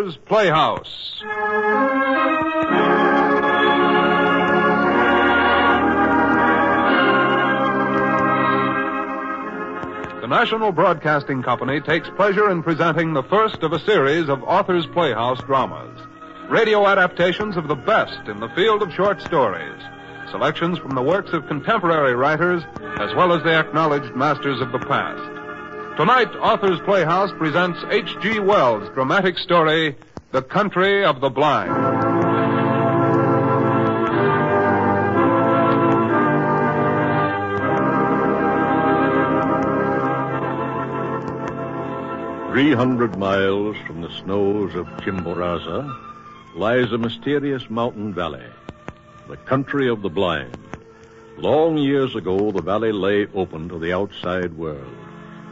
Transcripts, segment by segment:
Playhouse. The National Broadcasting Company takes pleasure in presenting the first of a series of Author's Playhouse dramas. Radio adaptations of the best in the field of short stories. Selections from the works of contemporary writers, as well as the acknowledged masters of the past. Tonight, Author's Playhouse presents H.G. Wells' dramatic story, The Country of the Blind. Three hundred miles from the snows of Chimborazo lies a mysterious mountain valley, the country of the blind. Long years ago, the valley lay open to the outside world,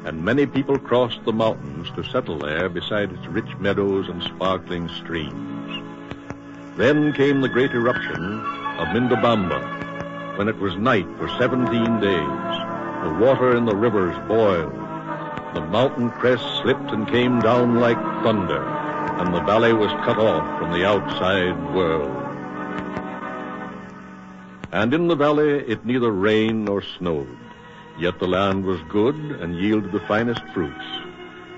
and many people crossed the mountains to settle there beside its rich meadows and sparkling streams. Then came the great eruption of Mindobamba, when it was night for 17 days. The water in the rivers boiled. The mountain crest slipped and came down like thunder, and the valley was cut off from the outside world. And in the valley it neither rained nor snowed, yet the land was good and yielded the finest fruits.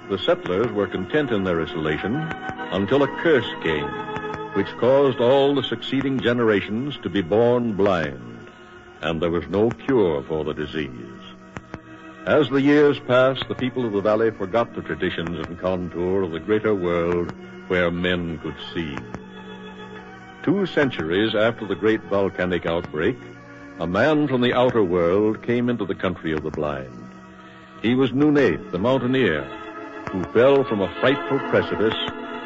The settlers were content in their isolation until a curse came, which caused all the succeeding generations to be born blind, and there was no cure for the disease. As the years passed, the people of the valley forgot the traditions and contour of the greater world where men could see. Two centuries after the great volcanic outbreak, a man from the outer world came into the country of the blind. He was Nunez, the mountaineer, who fell from a frightful precipice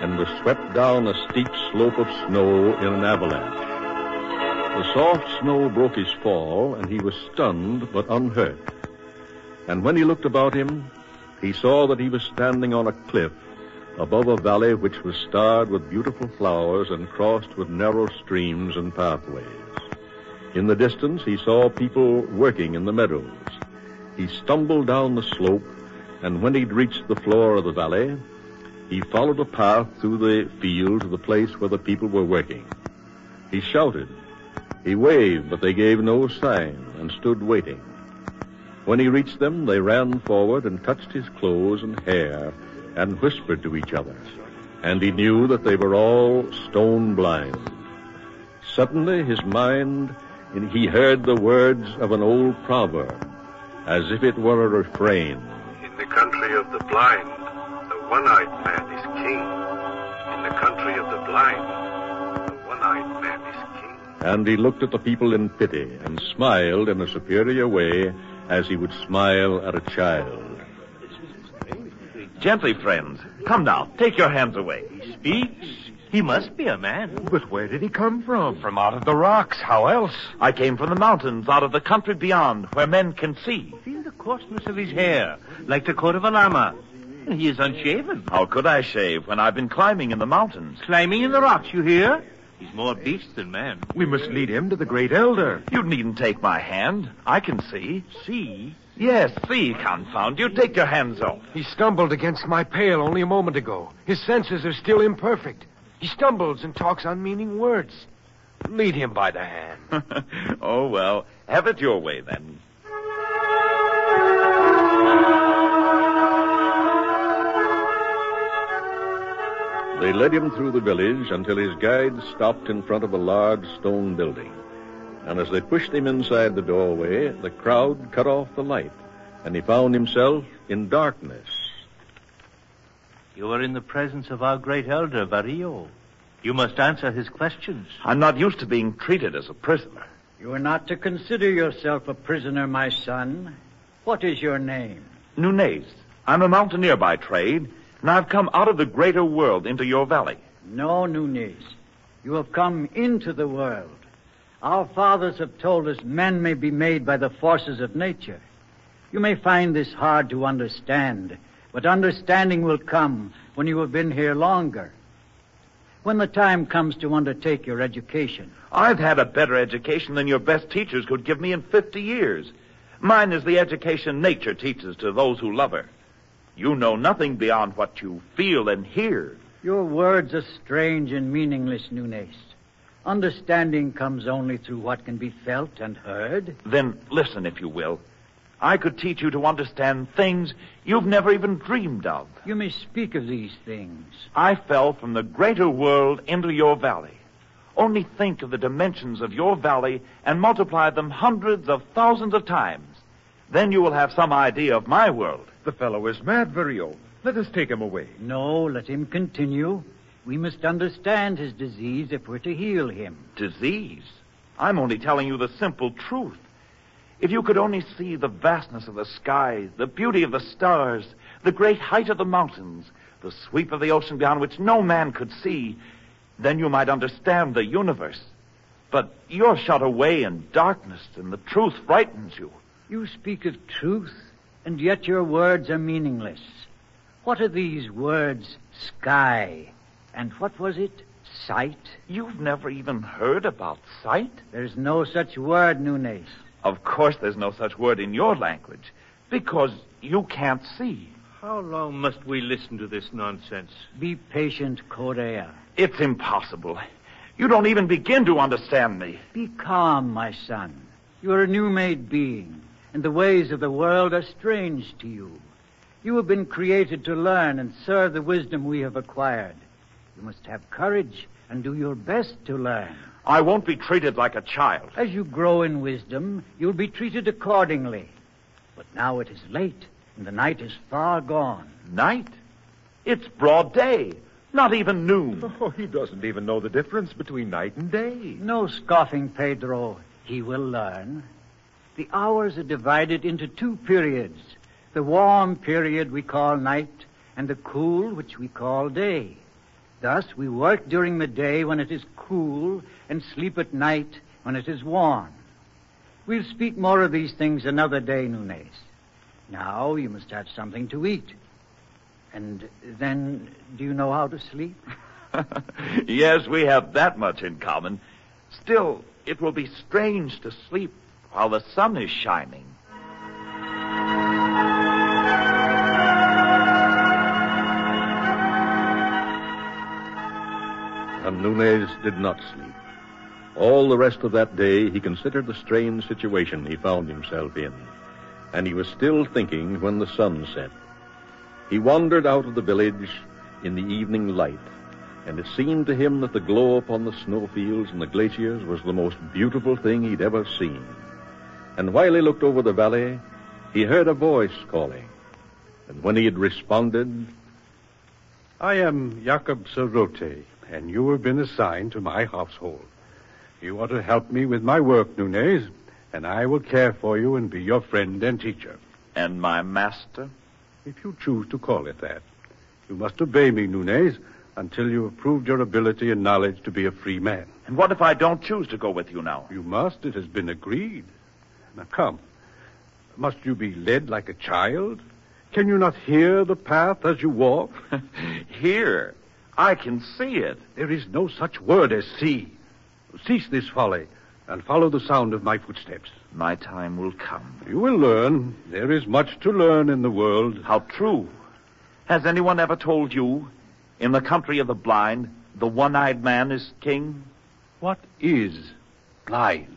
and was swept down a steep slope of snow in an avalanche. The soft snow broke his fall, and he was stunned but unhurt. And when he looked about him, he saw that he was standing on a cliff above a valley which was starred with beautiful flowers and crossed with narrow streams and pathways. In the distance, he saw people working in the meadows. He stumbled down the slope, and when he'd reached the floor of the valley, he followed a path through the field to the place where the people were working. He shouted. He waved, but they gave no sign and stood waiting. When he reached them, they ran forward and touched his clothes and hair and whispered to each other. And he knew that they were all stone blind. Suddenly, his mind, he heard the words of an old proverb, as if it were a refrain. In the country of the blind, the one-eyed man is king. In the country of the blind, the one-eyed man is king. And he looked at the people in pity and smiled in a superior way as he would smile at a child. Gently, friends. Come now, take your hands away. He speaks. He must be a man. But where did he come from? From out of the rocks. How else? I came from the mountains, out of the country beyond, where men can see. Feel the coarseness of his hair, like the coat of a llama. He is unshaven. How could I shave when I've been climbing in the mountains? Climbing in the rocks, you hear? He's more beast than man. We must lead him to the great elder. You needn't take my hand. I can see. See? Yes, see, confound you. Take your hands off. He stumbled against my pail only a moment ago. His senses are still imperfect. He stumbles and talks unmeaning words. Lead him by the hand. oh, well, have it your way then. They led him through the village until his guide stopped in front of a large stone building. And as they pushed him inside the doorway, the crowd cut off the light, and he found himself in darkness. You are in the presence of our great elder, Varillo. You must answer his questions. I'm not used to being treated as a prisoner. You are not to consider yourself a prisoner, my son. What is your name? Nunez. I'm a mountaineer by trade, and I've come out of the greater world into your valley. No, Nunez. You have come into the world. Our fathers have told us men may be made by the forces of nature. You may find this hard to understand, but understanding will come when you have been here longer. When the time comes to undertake your education. I've had a better education than your best teachers could give me in 50 years. Mine is the education nature teaches to those who love her. You know nothing beyond what you feel and hear. Your words are strange and meaningless, Nunez. Understanding comes only through what can be felt and heard. Then listen, if you will. I could teach you to understand things you've never even dreamed of. You may speak of these things. I fell from the greater world into your valley. Only think of the dimensions of your valley and multiply them hundreds of thousands of times. Then you will have some idea of my world. The fellow is mad, Vario. Let us take him away. No, let him continue. We must understand his disease if we're to heal him. Disease? I'm only telling you the simple truth. If you could only see the vastness of the sky, the beauty of the stars, the great height of the mountains, the sweep of the ocean beyond which no man could see, then you might understand the universe. But you're shut away in darkness, and the truth frightens you. You speak of truth, and yet your words are meaningless. What are these words, sky? And what was it? Sight? You've never even heard about sight? There's no such word, Nunez. Of course there's no such word in your language, because you can't see. How long must we listen to this nonsense? Be patient, Correa. It's impossible. You don't even begin to understand me. Be calm, my son. You are a new made being, and the ways of the world are strange to you. You have been created to learn and serve the wisdom we have acquired. You must have courage and do your best to learn. I won't be treated like a child. As you grow in wisdom, you'll be treated accordingly. But now it is late, and the night is far gone. Night? It's broad day. Not even noon. Oh, he doesn't even know the difference between night and day. No scoffing, Pedro. He will learn. The hours are divided into two periods. The warm period we call night, and the cool, which we call day. Thus, we work during the day when it is cool and sleep at night when it is warm. We'll speak more of these things another day, Nunez. Now you must have something to eat. And then, do you know how to sleep? yes, we have that much in common. Still, it will be strange to sleep while the sun is shining. And Nunez did not sleep. All the rest of that day, he considered the strange situation he found himself in. And he was still thinking when the sun set. He wandered out of the village in the evening light, and it seemed to him that the glow upon the snowfields and the glaciers was the most beautiful thing he'd ever seen. And while he looked over the valley, he heard a voice calling. And when he had responded, I am Jakob Sorote, and you have been assigned to my household. You are to help me with my work, Nunez, and I will care for you and be your friend and teacher. And my master? If you choose to call it that. You must obey me, Nunez, until you have proved your ability and knowledge to be a free man. And what if I don't choose to go with you now? You must. It has been agreed. Now come. Must you be led like a child? Can you not hear the path as you walk? Here. I can see it. There is no such word as see. Cease this folly and follow the sound of my footsteps. My time will come. You will learn. There is much to learn in the world. How true. Has anyone ever told you, in the country of the blind, the one-eyed man is king? What is blind?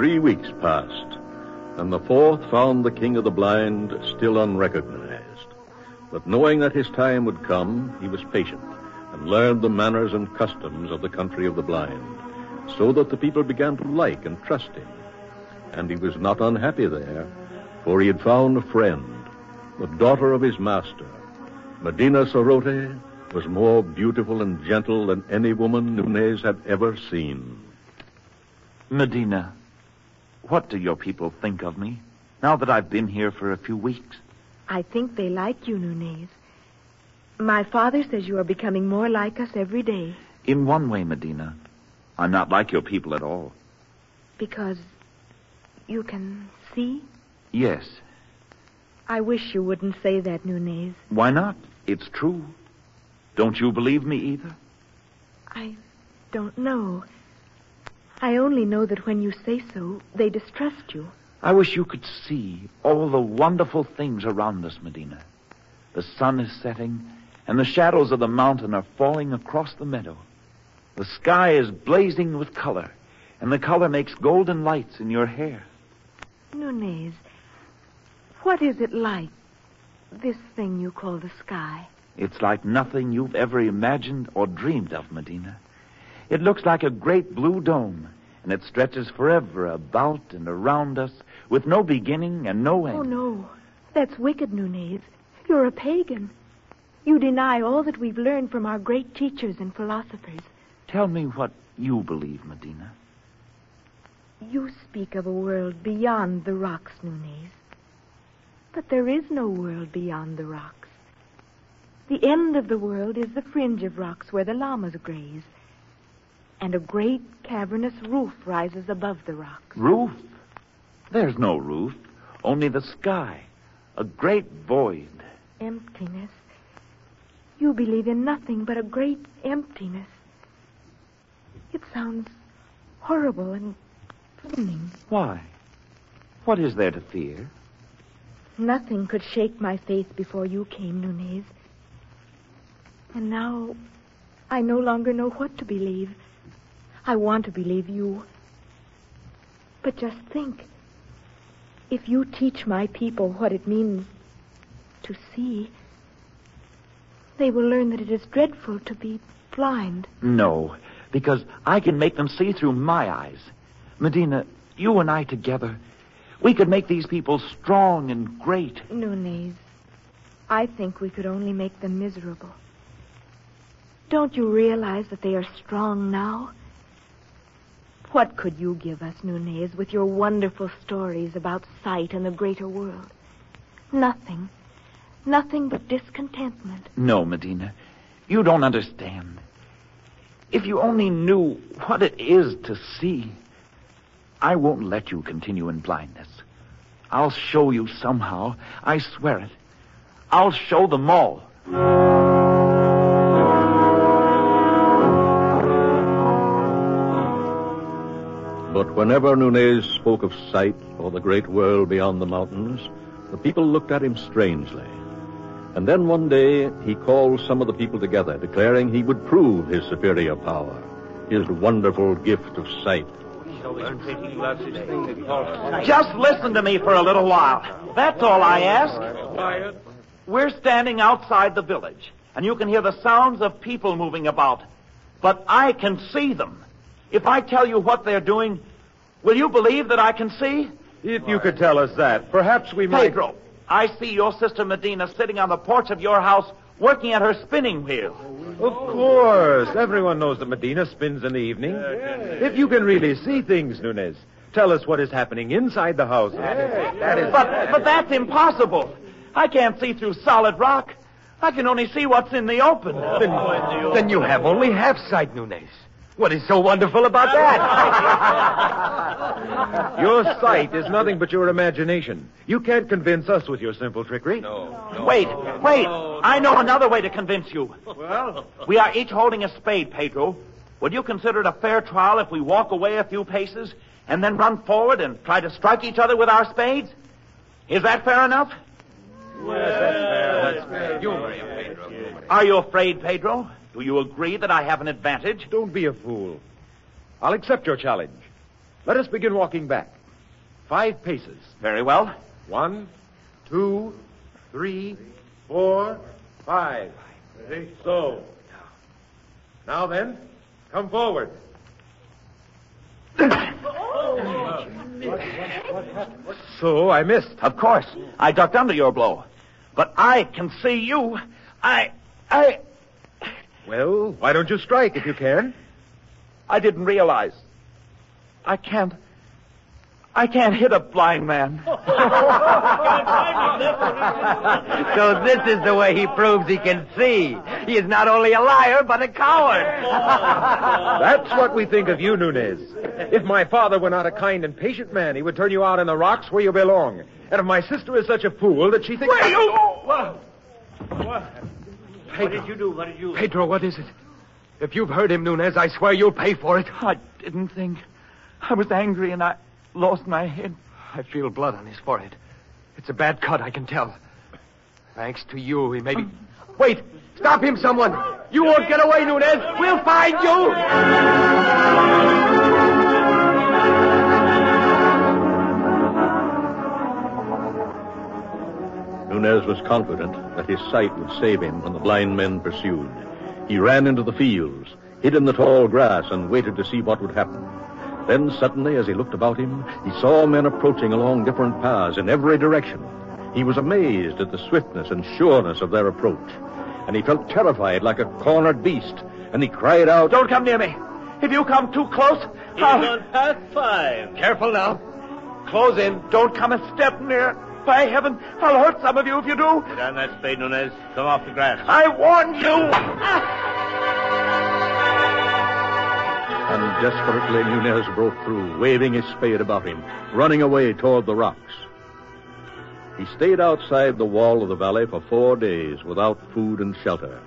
Three weeks passed, and the fourth found the king of the blind still unrecognized. But knowing that his time would come, he was patient and learned the manners and customs of the country of the blind, so that the people began to like and trust him. And he was not unhappy there, for he had found a friend, the daughter of his master. Medina Sorote was more beautiful and gentle than any woman Nunez had ever seen. Medina, what do your people think of me, now that I've been here for a few weeks? I think they like you, Nunez. My father says you are becoming more like us every day. In one way, Medina, I'm not like your people at all. Because you can see? Yes. I wish you wouldn't say that, Nunez. Why not? It's true. Don't you believe me either? I don't know. I only know that when you say so, they distrust you. I wish you could see all the wonderful things around us, Medina. The sun is setting, and the shadows of the mountain are falling across the meadow. The sky is blazing with color, and the color makes golden lights in your hair. Nunez, what is it like, this thing you call the sky? It's like nothing you've ever imagined or dreamed of, Medina. It looks like a great blue dome, and it stretches forever about and around us with no beginning and no end. Oh, no. That's wicked, Nunez. You're a pagan. You deny all that we've learned from our great teachers and philosophers. Tell me what you believe, Medina. You speak of a world beyond the rocks, Nunez. But there is no world beyond the rocks. The end of the world is the fringe of rocks where the llamas graze. And a great cavernous roof rises above the rocks. Roof? There's no roof, only the sky. A great void. Emptiness. You believe in nothing but a great emptiness. It sounds horrible and frightening. Why? What is there to fear? Nothing could shake my faith before you came, Nunez. And now I no longer know what to believe. I want to believe you. But just think. If you teach my people what it means to see, they will learn that it is dreadful to be blind. No, because I can make them see through my eyes. Medina, you and I together, we could make these people strong and great. Nunez, I think we could only make them miserable. Don't you realize that they are strong now? What could you give us, Nunez, with your wonderful stories about sight and the greater world? Nothing. Nothing but discontentment. No, Medina, you don't understand. If you only knew what it is to see, I won't let you continue in blindness. I'll show you somehow. I swear it. I'll show them all. But whenever Nunez spoke of sight or the great world beyond the mountains, the people looked at him strangely. And then one day he called some of the people together, declaring he would prove his superior power, his wonderful gift of sight. Just listen to me for a little while. That's all I ask. We're standing outside the village, and you can hear the sounds of people moving about. But I can see them. If I tell you what they're doing, will you believe that I can see? If you could tell us that, perhaps we might. Pedro, I see your sister Medina sitting on the porch of your house working at her spinning wheel. Of course. Everyone knows that Medina spins in the evening. If you can really see things, Nunez, tell us what is happening inside the house. That is. But, but that's impossible. I can't see through solid rock. I can only see what's in the open. Then, then you have only half sight, Nunez. What is so wonderful about that? Your sight is nothing but your imagination. You can't convince us with your simple trickery. No. Wait, wait. I know another way to convince you. Well? We are each holding a spade, Pedro. Would you consider it a fair trial if we walk away a few paces and then run forward and try to strike each other with our spades? Is that fair enough? Yes, that's fair. That's fair. You hurry up, Pedro. Are you afraid, Pedro? Do you agree that I have an advantage? Don't be a fool. I'll accept your challenge. Let us begin walking back. Five paces. Very well. One, two, three, four, five. Ready? So. Now then, come forward. so I missed. Of course. I ducked under your blow. But I can see you. I. I. Well, why don't you strike if you can? I didn't realize. I can't. I can't hit a blind man. so this is the way he proves he can see. He is not only a liar, but a coward. That's what we think of you, Nunez. If my father were not a kind and patient man, he would turn you out in the rocks where you belong. And if my sister is such a fool that she thinks... Where you... What? What? What did you do? What did you... Pedro, what is it? If you've heard him, Nunez, I swear you'll pay for it. I didn't think. I was angry and I lost my head. I feel blood on his forehead. It's a bad cut, I can tell. Thanks to you, he may be. Wait! Stop him, someone! You won't get away, Nunez! We'll find you! Nunez was confident that his sight would save him when the blind men pursued. He ran into the fields, hid in the tall grass, and waited to see what would happen. Then suddenly, as he looked about him, he saw men approaching along different paths in every direction. He was amazed at the swiftness and sureness of their approach, and he felt terrified like a cornered beast, and he cried out, Don't come near me. If you come too close, He's I'll... on path five. Careful now. Close in. Don't come a step near. By heaven, I'll hurt some of you if you do. Put on that spade, Nunez. Come off the grass. I warn you. And desperately Nunez broke through, waving his spade about him, running away toward the rocks. He stayed outside the wall of the valley for four days without food and shelter.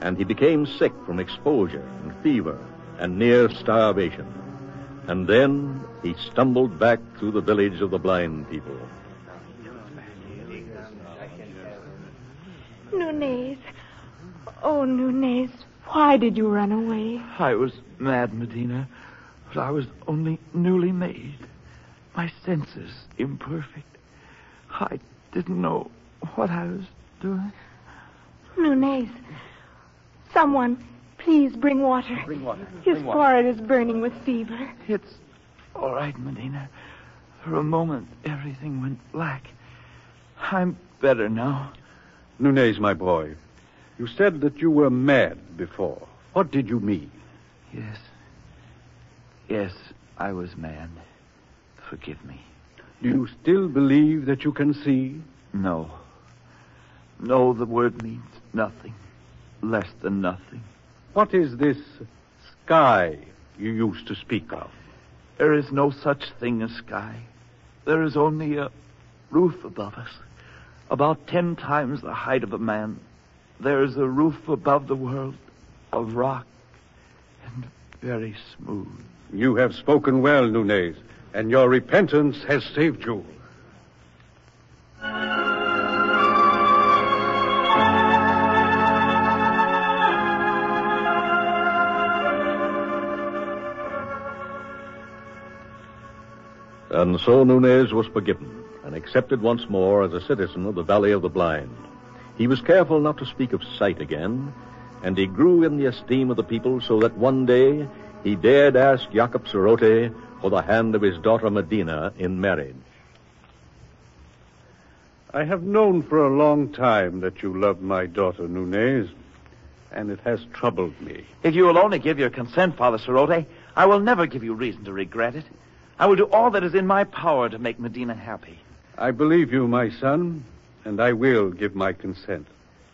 And he became sick from exposure and fever and near starvation. And then he stumbled back through the village of the blind people. Nunez. Oh, Nunez, why did you run away? I was mad, Medina, but I was only newly made. My senses imperfect. I didn't know what I was doing. Nunez, someone, please bring water. Bring water. His Bring water. forehead is burning with fever. It's all right, Medina. For a moment, everything went black. I'm better now. Nunez, my boy, you said that you were mad before. What did you mean? Yes. Yes, I was mad. Forgive me. Do you still believe that you can see? No. No, the word means nothing. Less than nothing. What is this sky you used to speak of? There is no such thing as sky. There is only a roof above us. About ten times the height of a man. There is a roof above the world of rock and very smooth. You have spoken well, Nunez, and your repentance has saved you. And so Nunez was forgiven and accepted once more as a citizen of the Valley of the Blind. He was careful not to speak of sight again, and he grew in the esteem of the people so that one day he dared ask Jacob Sorote for the hand of his daughter Medina in marriage. I have known for a long time that you love my daughter, Nunez, and it has troubled me. If you will only give your consent, Father Sorote, I will never give you reason to regret it. I will do all that is in my power to make Medina happy. I believe you, my son, and I will give my consent,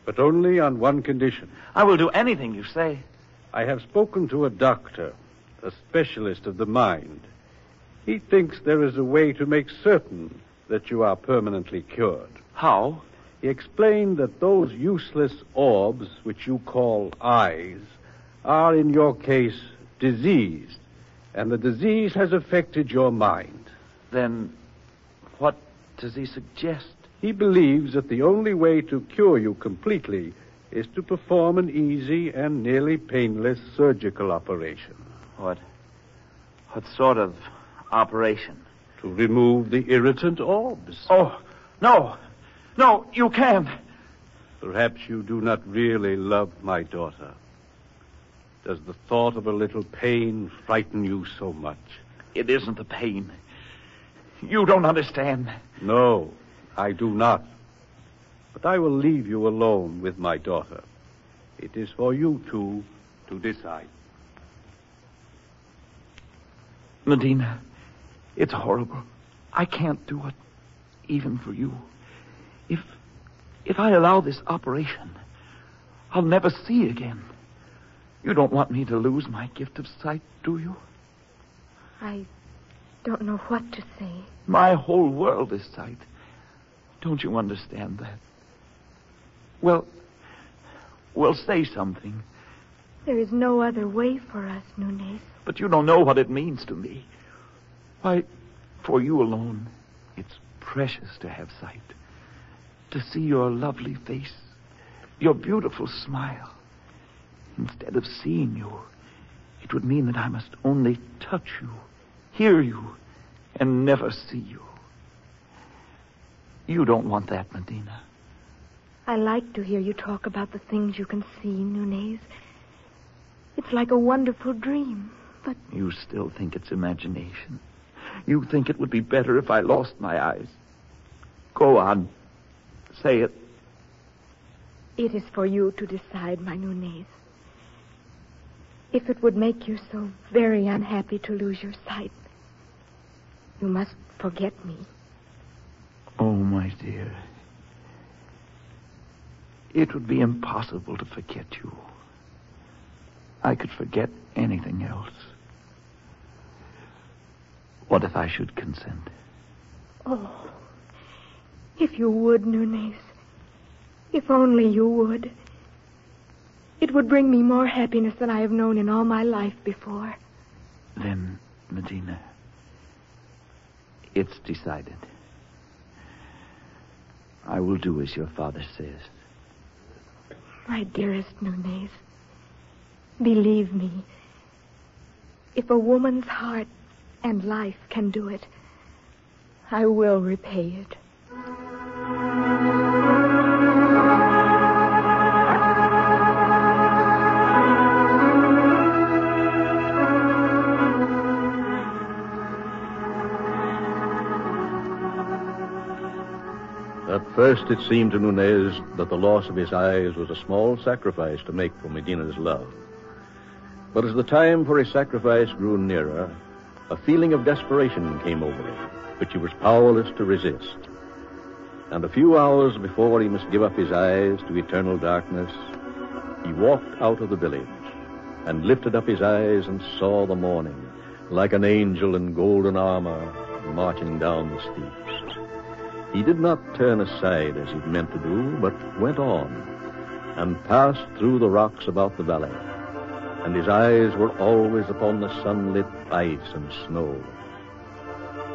but only on one condition. I will do anything you say. I have spoken to a doctor, a specialist of the mind. He thinks there is a way to make certain that you are permanently cured. How? He explained that those useless orbs, which you call eyes, are in your case diseased, and the disease has affected your mind. Then, what does he suggest? He believes that the only way to cure you completely is to perform an easy and nearly painless surgical operation. What? What sort of operation? To remove the irritant orbs. Oh, no. No, you can't. Perhaps you do not really love my daughter. Does the thought of a little pain frighten you so much? It isn't the pain. You don't understand. No, I do not. But I will leave you alone with my daughter. It is for you two to decide. Medina, it's horrible. I can't do it, even for you. If if I allow this operation, I'll never see again. You don't want me to lose my gift of sight, do you? I don't know what to say. My whole world is sight. Don't you understand that? Well, well, say something. There is no other way for us, Nunez. But you don't know what it means to me. Why, for you alone, it's precious to have sight. To see your lovely face, your beautiful smile. Instead of seeing you, it would mean that I must only touch you, hear you, and never see you. You don't want that, Medina. I like to hear you talk about the things you can see, Nunez. It's like a wonderful dream, but You still think it's imagination. You think it would be better if I lost my eyes. Go on. Say it. it is for you to decide, my Nunez. If it would make you so very unhappy to lose your sight, you must forget me. Oh, my dear. It would be impossible to forget you. I could forget anything else. What if I should consent? Oh, if you would, Nunez. If only you would. It would bring me more happiness than I have known in all my life before. Then, Medina, it's decided. I will do as your father says. My dearest Nunez, believe me, if a woman's heart and life can do it, I will repay it. First it seemed to Nunez that the loss of his eyes was a small sacrifice to make for Medina's love. But as the time for his sacrifice grew nearer, a feeling of desperation came over him, which he was powerless to resist. And a few hours before he must give up his eyes to eternal darkness, he walked out of the village and lifted up his eyes and saw the morning, like an angel in golden armor, marching down the steeps. He did not turn aside as he'd meant to do, but went on and passed through the rocks about the valley. And his eyes were always upon the sunlit ice and snow.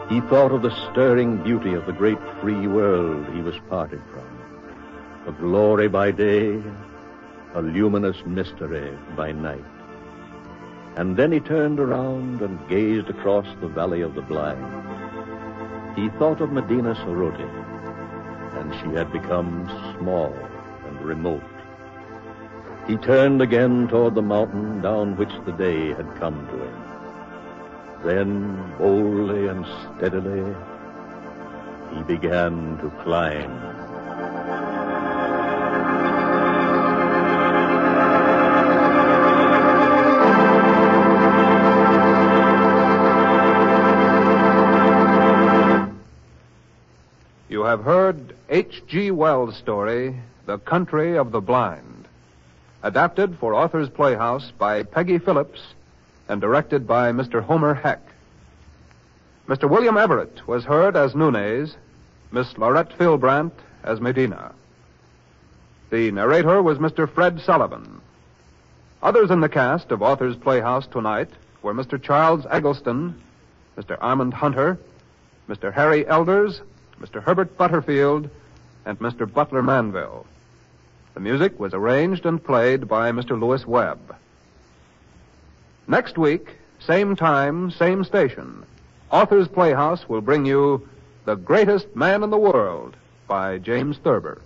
He thought of the stirring beauty of the great free world he was parted from. A glory by day, a luminous mystery by night. And then he turned around and gazed across the valley of the blind. He thought of Medina Sorote, and she had become small and remote. He turned again toward the mountain down which the day had come to him. Then, boldly and steadily, he began to climb. Have heard H.G. Wells' story, The Country of the Blind, adapted for Author's Playhouse by Peggy Phillips and directed by Mr. Homer Heck. Mr. William Everett was heard as Nunez, Miss Laurette Fillbrandt as Medina. The narrator was Mr. Fred Sullivan. Others in the cast of Author's Playhouse tonight were Mr. Charles Eggleston, Mr. Armand Hunter, Mr. Harry Elders, Mr. Herbert Butterfield, and Mr. Butler Manville. The music was arranged and played by Mr. Lewis Webb. Next week, same time, same station, Author's Playhouse will bring you The Greatest Man in the World by James Thurber.